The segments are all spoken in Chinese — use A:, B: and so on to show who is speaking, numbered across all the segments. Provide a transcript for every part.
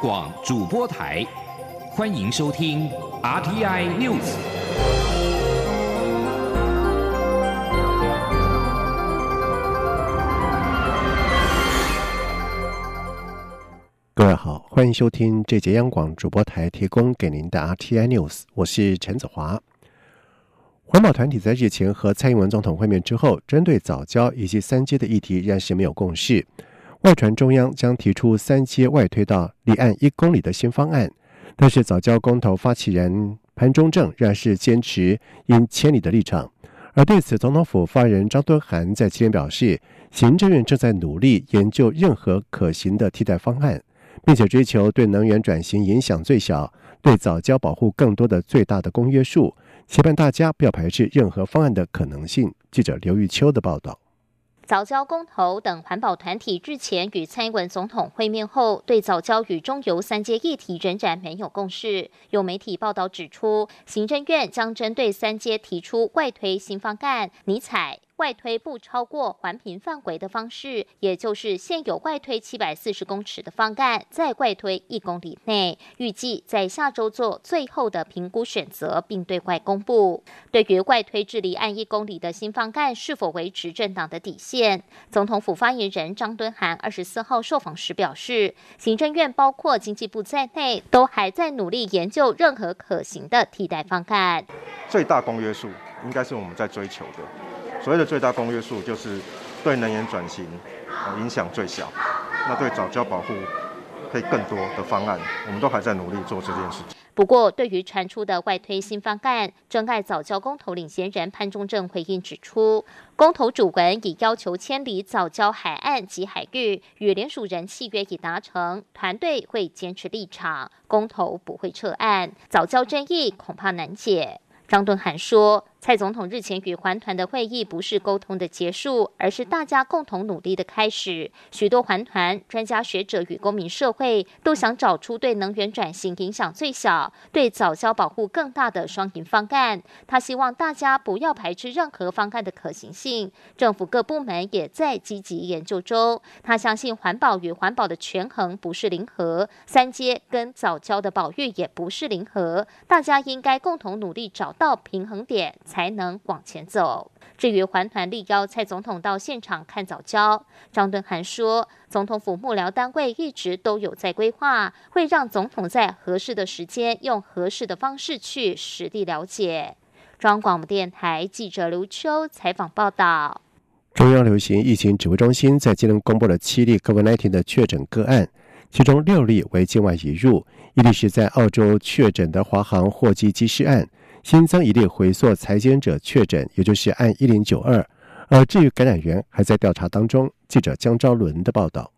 A: 广主播台，欢迎收听 RTI News。
B: 各位好，欢迎收听这节央广主播台提供给您的 RTI News，我是陈子华。环保团体在日前和蔡英文总统会面之后，针对早教以及三阶的议题仍是没有共识。外传中央将提出三阶外推到离岸一公里的新方案，但是早教公投发起人潘中正仍然是坚持因千里的立场。而对此，总统府发言人张敦涵在今天表示，行政院正在努力研究任何可行的替代方案，并且追求对能源转型影响最小、对早教保护更多的最大的公约数。期盼大家不要排斥任何方案的可能性。记者刘玉秋的报道。
C: 早教公投等环保团体日前与蔡英文总统会面后，对早教与中油三阶议题仍然没有共识。有媒体报道指出，行政院将针对三阶提出外推新方案，尼采。外推不超过环评范围的方式，也就是现有外推七百四十公尺的方案，在外推一公里内，预计在下周做最后的评估选择，并对外公布。对于外推至离岸一公里的新方案是否维持政党的底线，总统府发言人张敦涵二十四号受访时表示，行政院包括经济部在内，都还在努力研究任何可行的替代方案。
D: 最大公约数应该是我们在追求的。所谓的最大公约数，就是对能源转型影响最小，那对早教保护可以更多的方案，我们都还在努力做这件事情。
C: 不过，对于传出的外推新方案，真爱早教公投领衔人潘中正回应指出，公投主文已要求迁离早教海岸及海域，与联署人契约已达成，团队会坚持立场，公投不会撤案，早教争议恐怕难解。张敦涵说。蔡总统日前与环团的会议不是沟通的结束，而是大家共同努力的开始。许多环团专家学者与公民社会都想找出对能源转型影响最小、对早教保护更大的双赢方案。他希望大家不要排斥任何方案的可行性。政府各部门也在积极研究中。他相信环保与环保的权衡不是零和，三阶跟早教的保育也不是零和。大家应该共同努力找到平衡点。才能往前走。至于环团力邀蔡总统到现场看早教，张敦涵说，总统府幕僚单位一直都有在规划，会让总统在合适的时间，用合适的方式去实地了解。中央广播电台记者刘秋采访报道。
B: 中央流行疫情指挥中心在今天公布了七例 COVID-19 的确诊个案，其中六例为境外移入，一例是在澳洲确诊的华航货机机师案。新增一例回溯裁剪者确诊，也就是按一零九二。而至于感染源，还在调查当中。记者江昭伦的报道：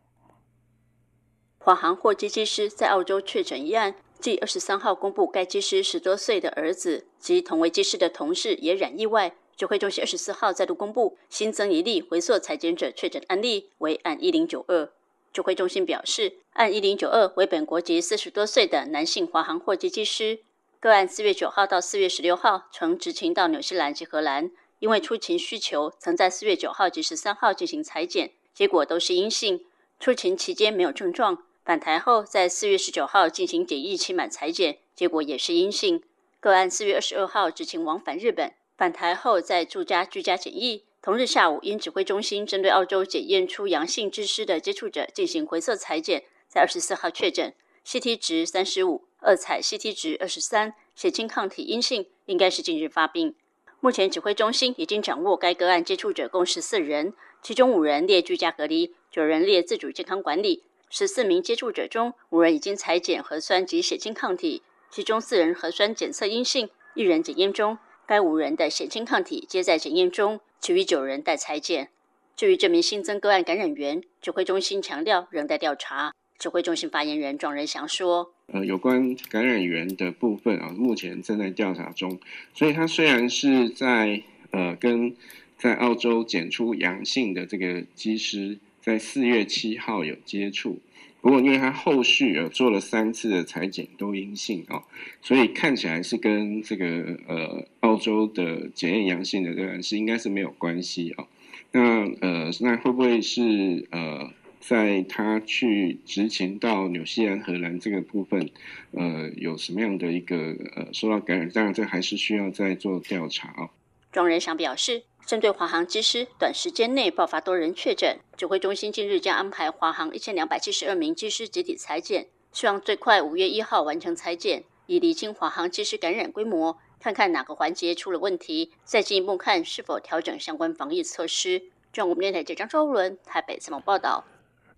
E: 华航货机机师在澳洲确诊一案，继二十三号公布该机师十多岁的儿子及同为机师的同事也染意外，指挥中心二十四号再度公布新增一例回溯裁剪者确诊案例为按一零九二。指挥中心表示，按一零九二为本国籍四十多岁的男性华航货机机师。个案四月九号到四月十六号曾执勤到纽西兰及荷兰，因为出勤需求，曾在四月九号及十三号进行裁剪，结果都是阴性。出勤期间没有症状，返台后在四月十九号进行检疫期满裁剪，结果也是阴性。个案四月二十二号执勤往返日本，返台后在住家居家检疫，同日下午因指挥中心针对澳洲检验出阳性之师的接触者进行回测裁剪，在二十四号确诊，CT 值三十五。二采 CT 值二十三，血清抗体阴性，应该是近日发病。目前指挥中心已经掌握该个案接触者共十四人，其中五人列居家隔离，九人列自主健康管理。十四名接触者中，五人已经采检核酸及血清抗体，其中四人核酸检测阴性，一人检验中。该五人的血清抗体皆在检验中，其余九人待裁剪。至于这名新增个案感染源，指挥中心强调仍在调查。指挥中心发言人庄仁祥说：“
F: 呃，有关感染源的部分啊，目前正在调查中。所以，他虽然是在呃跟在澳洲检出阳性的这个机师，在四月七号有接触，不过因为他后续有做了三次的裁剪都阴性啊，所以看起来是跟这个呃澳洲的检验阳性的这个是应该是没有关系啊。那呃，那会不会是呃？”在他去执勤到纽西兰、荷兰这个部分，呃，有什么样的一个呃受到感染？当然，这还是需要再做调查啊。
E: 庄仁祥表示，针对华航机师短时间内爆发多人确诊，指挥中心近日将安排华航一千两百七十二名机师集体裁剪，希望最快五月一号完成裁剪，以厘清华航机师感染规模，看看哪个环节出了问题，再进一步看是否调整相关防疫措施。中国电台记者张昭伦台北采访报道。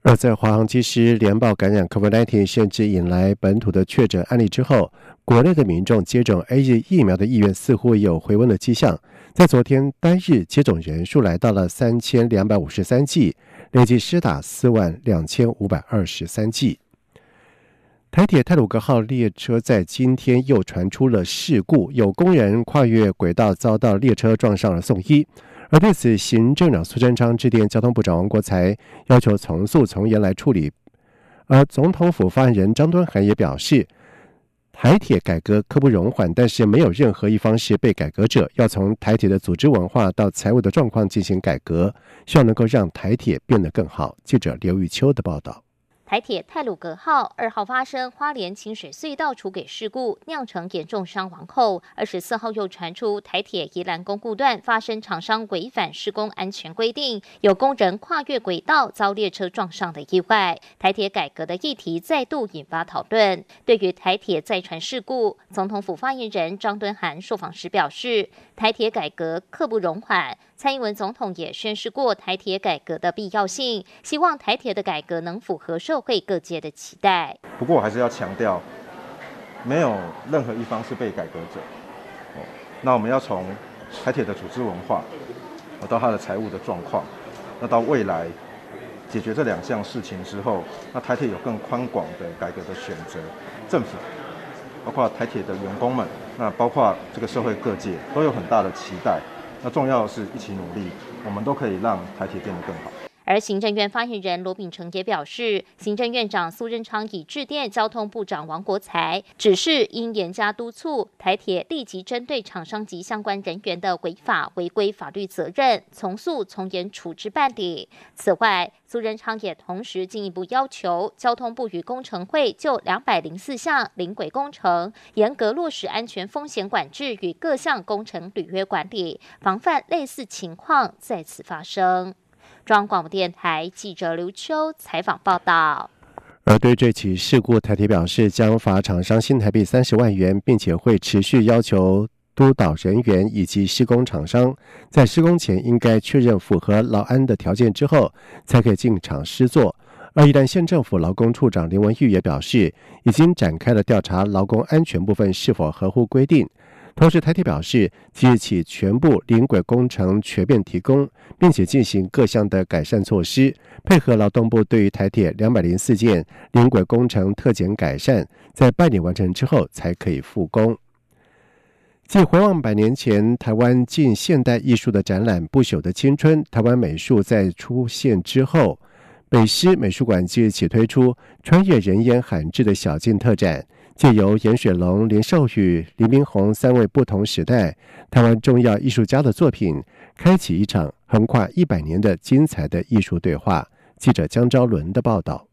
B: 而在华航机师连报感染 COVID-19，甚至引来本土的确诊案例之后，国内的民众接种 A Z 疫苗的意愿似乎有回温的迹象。在昨天单日接种人数来到了三千两百五十三剂，累计施打四万两千五百二十三剂。台铁泰鲁格号列车在今天又传出了事故，有工人跨越轨道遭到列车撞上了送医。而对此，行政长苏贞昌致电交通部长王国才，要求从速从严来处理。而总统府发言人张敦涵也表示，台铁改革刻不容缓，但是没有任何一方是被改革者，要从台铁的组织文化到财务的状况进行改革，希望能够让台铁变得更好。记者刘玉秋的报道。
C: 台铁泰鲁格号二号发生花莲清水隧道出轨事故，酿成严重伤亡后，二十四号又传出台铁宜兰公故段发生厂商违反施工安全规定，有工人跨越轨道遭列车撞上的意外。台铁改革的议题再度引发讨论。对于台铁再传事故，总统府发言人张敦涵受访时表示，台铁改革刻不容缓。蔡英文总统也宣示过台铁改革的必要性，希望台铁的改革能符合社会各界的期待。
D: 不过，我还是要强调，没有任何一方是被改革者。那我们要从台铁的组织文化，到它的财务的状况，那到未来解决这两项事情之后，那台铁有更宽广的改革的选择。政府，包括台铁的员工们，那包括这个社会各界，都有很大的期待。那重要的是一起努力，我们都可以让台铁变得更好。
C: 而行政院发言人罗秉成也表示，行政院长苏贞昌已致电交通部长王国才，指示应严加督促台铁立即针对厂商及相关人员的违法违规法律责任，从速从严处置办理。此外，苏贞昌也同时进一步要求交通部与工程会就两百零四项临轨工程严格落实安全风险管制与各项工程履约管理，防范类似情况再次发生。中央广播电台记者刘秋采访报道。
B: 而对这起事故，台铁表示将罚厂商新台币三十万元，并且会持续要求督导人员以及施工厂商在施工前应该确认符合劳安的条件之后，才可以进场施作。而一旦县政府劳工处长林文玉也表示，已经展开了调查，劳工安全部分是否合乎规定。同时，台铁表示，即日起全部临轨工程全面提供，并且进行各项的改善措施，配合劳动部对于台铁两百零四件临轨工程特检改善，在半年完成之后才可以复工。继回望百年前台湾近现代艺术的展览《不朽的青春》，台湾美术在出现之后，北师美术馆即日起推出穿越人烟罕至的小径特展。借由严雪龙、林寿宇、林明宏三位不同时代台湾重要艺术家的作品，开启一场横跨一百年的精彩的艺术对话。记者江昭伦的报道：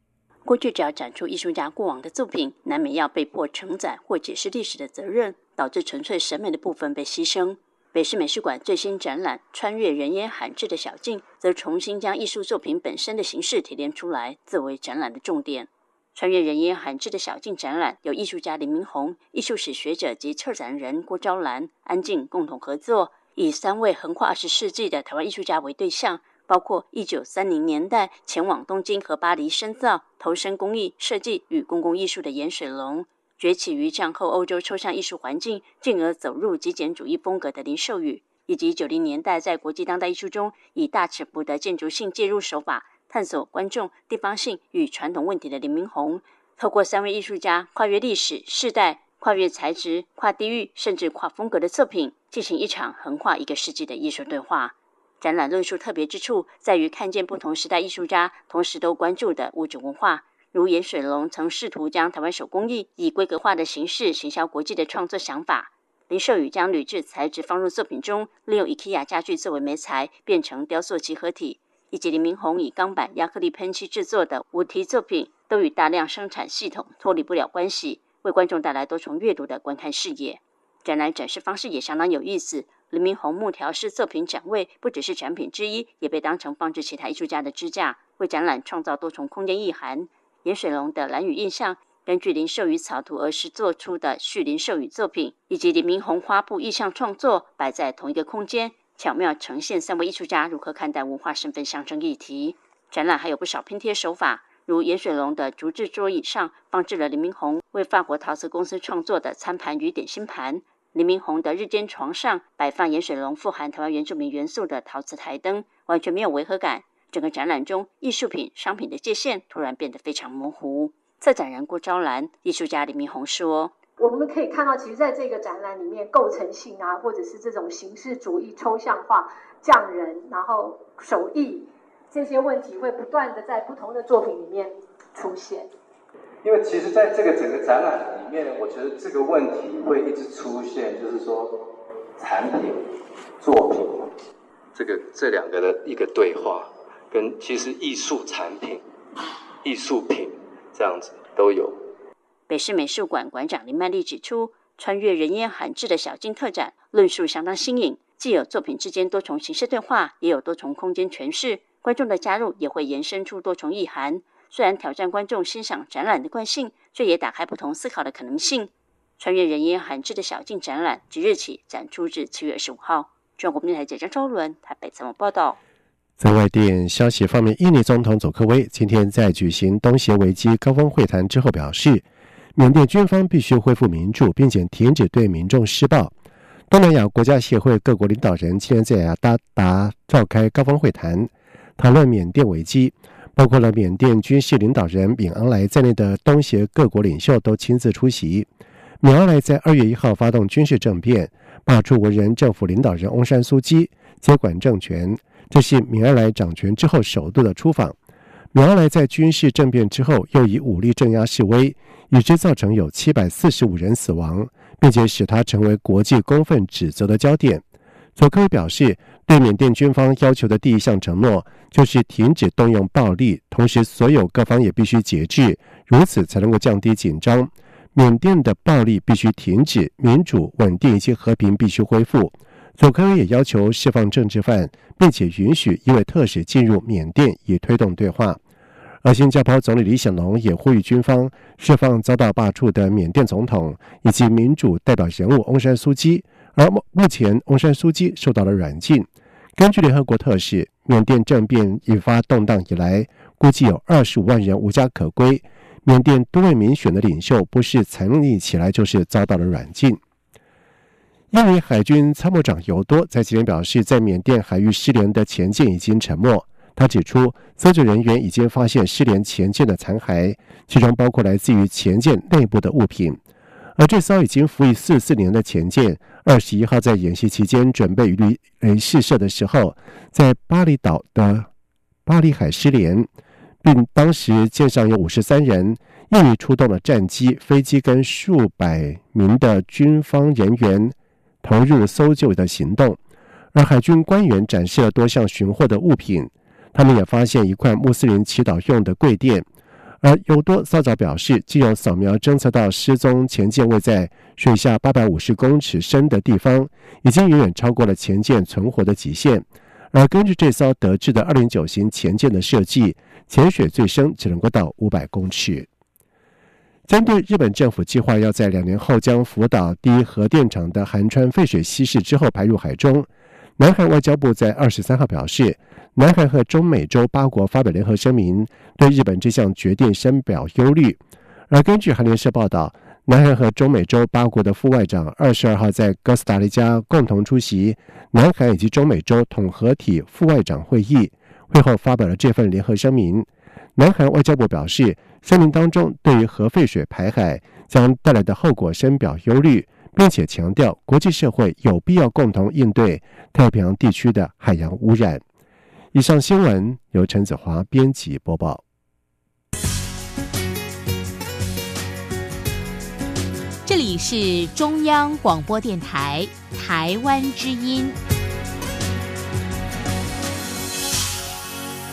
E: 过去只要展出艺术家过往的作品，难免要被迫承载或解释历史的责任，导致纯粹审美的部分被牺牲。北市美术馆最新展览《穿越人烟罕至的小径》，则重新将艺术作品本身的形式提炼出来，作为展览的重点。穿越人烟罕至的小径展览，由艺术家林明宏、艺术史学者及策展人郭昭兰、安静共同合作，以三位横跨二十世纪的台湾艺术家为对象，包括一九三零年代前往东京和巴黎深造、投身工艺设计与公共艺术的严水龙，崛起于战后欧洲抽象艺术环境，进而走入极简主义风格的林寿宇，以及九零年代在国际当代艺术中以大尺幅的建筑性介入手法。探索观众地方性与传统问题的林明宏，透过三位艺术家跨越历史、世代、跨越材质、跨地域，甚至跨风格的作品，进行一场横跨一个世纪的艺术对话。展览论述特别之处在于看见不同时代艺术家同时都关注的物质文化，如盐水龙曾试图将台湾手工艺以规格化的形式行销国际的创作想法。林寿宇将铝制材质放入作品中，利用 IKEA 家具作为媒材，变成雕塑集合体。以及林明宏以钢板、亚克力喷漆制作的五题作品，都与大量生产系统脱离不了关系，为观众带来多重阅读的观看视野。展览展示方式也相当有意思。林明宏木条式作品展位不只是展品之一，也被当成放置其他艺术家的支架，为展览创造多重空间意涵。严水龙的蓝雨印象，根据林寿宇草图而实做出的续林寿宇作品，以及林明宏花布意象创作，摆在同一个空间。巧妙呈现三位艺术家如何看待文化身份象征议题。展览还有不少拼贴手法，如盐水龙的竹制桌椅上放置了林明红为法国陶瓷公司创作的餐盘与点心盘；林明红的日间床上摆放盐水龙富含台湾原住民元素的陶瓷台灯，完全没有违和感。整个展览中，艺术品、商品的界限突然变得非常模糊。策展人郭昭兰，艺术家李明宏说。
G: 我们可以看到，其实在这个展览里面，构成性啊，或者是这种形式主义、抽象化、匠人，然后手艺这些问题，会不断的在不同的作品里面出现。
H: 因为其实，在这个整个展览里面，我觉得这个问题会一直出现，就是说，产品、作品，这个这两个的一个对话，跟其实艺术产品、艺术品这样子都有。
E: 北市美术馆馆长林曼丽指出，穿越人烟罕至的小径特展论述相当新颖，既有作品之间多重形式对话，也有多重空间诠释。观众的加入也会延伸出多重意涵。虽然挑战观众欣赏展览的惯性，却也打开不同思考的可能性。穿越人烟罕至的小径展览即日起展出至七月二十五号。中国电台记者周伦台北采访报道。
B: 在外电消息方面，印尼总统佐科威今天在举行东协危机高峰会谈之后表示。缅甸军方必须恢复民主，并且停止对民众施暴。东南亚国家协会各国领导人今天在雅加达召开高峰会谈，讨论缅甸危机，包括了缅甸军事领导人敏昂莱在内的东协各国领袖都亲自出席。敏昂莱在二月一号发动军事政变，罢黜文人政府领导人翁山苏基，接管政权。这是敏昂莱掌权之后首度的出访。敏昂莱在军事政变之后，又以武力镇压示威。已知造成有七百四十五人死亡，并且使他成为国际公愤指责的焦点。佐科表示，对缅甸军方要求的第一项承诺就是停止动用暴力，同时所有各方也必须节制，如此才能够降低紧张。缅甸的暴力必须停止，民主、稳定以及和平必须恢复。佐科威也要求释放政治犯，并且允许一位特使进入缅甸以推动对话。而新加坡总理李显龙也呼吁军方释放遭到罢黜的缅甸总统以及民主代表人物翁山苏基。而目目前，翁山苏基受到了软禁。根据联合国特使，缅甸政变引发动荡以来，估计有二十五万人无家可归。缅甸多位民选的领袖不是成立起来，就是遭到了软禁。印尼海军参谋长尤多在今天表示，在缅甸海域失联的前舰已经沉没。他指出，搜救人员已经发现失联前舰的残骸，其中包括来自于前舰内部的物品。而这艘已经服役四四年的前舰，二十一号在演习期间准备与雷试射的时候，在巴厘岛的巴里海失联，并当时舰上有五十三人，印尼出动了战机、飞机跟数百名的军方人员投入搜救的行动，而海军官员展示了多项寻获的物品。他们也发现一块穆斯林祈祷用的跪垫，而尤多稍早表示，既有扫描侦测到失踪前舰位在水下八百五十公尺深的地方，已经远远超过了前舰存活的极限。而根据这艘德制的二零九型前舰的设计，潜水最深只能够到五百公尺。针对日本政府计划要在两年后将福岛第一核电厂的含川废水稀释之后排入海中，南韩外交部在二十三号表示。南韩和中美洲八国发表联合声明，对日本这项决定深表忧虑。而根据韩联社报道，南韩和中美洲八国的副外长二十二号在哥斯达黎加共同出席南韩以及中美洲统合体副外长会议，会后发表了这份联合声明。南韩外交部表示，声明当中对于核废水排海将带来的后果深表忧虑，并且强调国际社会有必要共同应对太平洋地区的海洋污染。以上新闻由陈子华编辑播报。
I: 这里是中央广播电台台湾之音。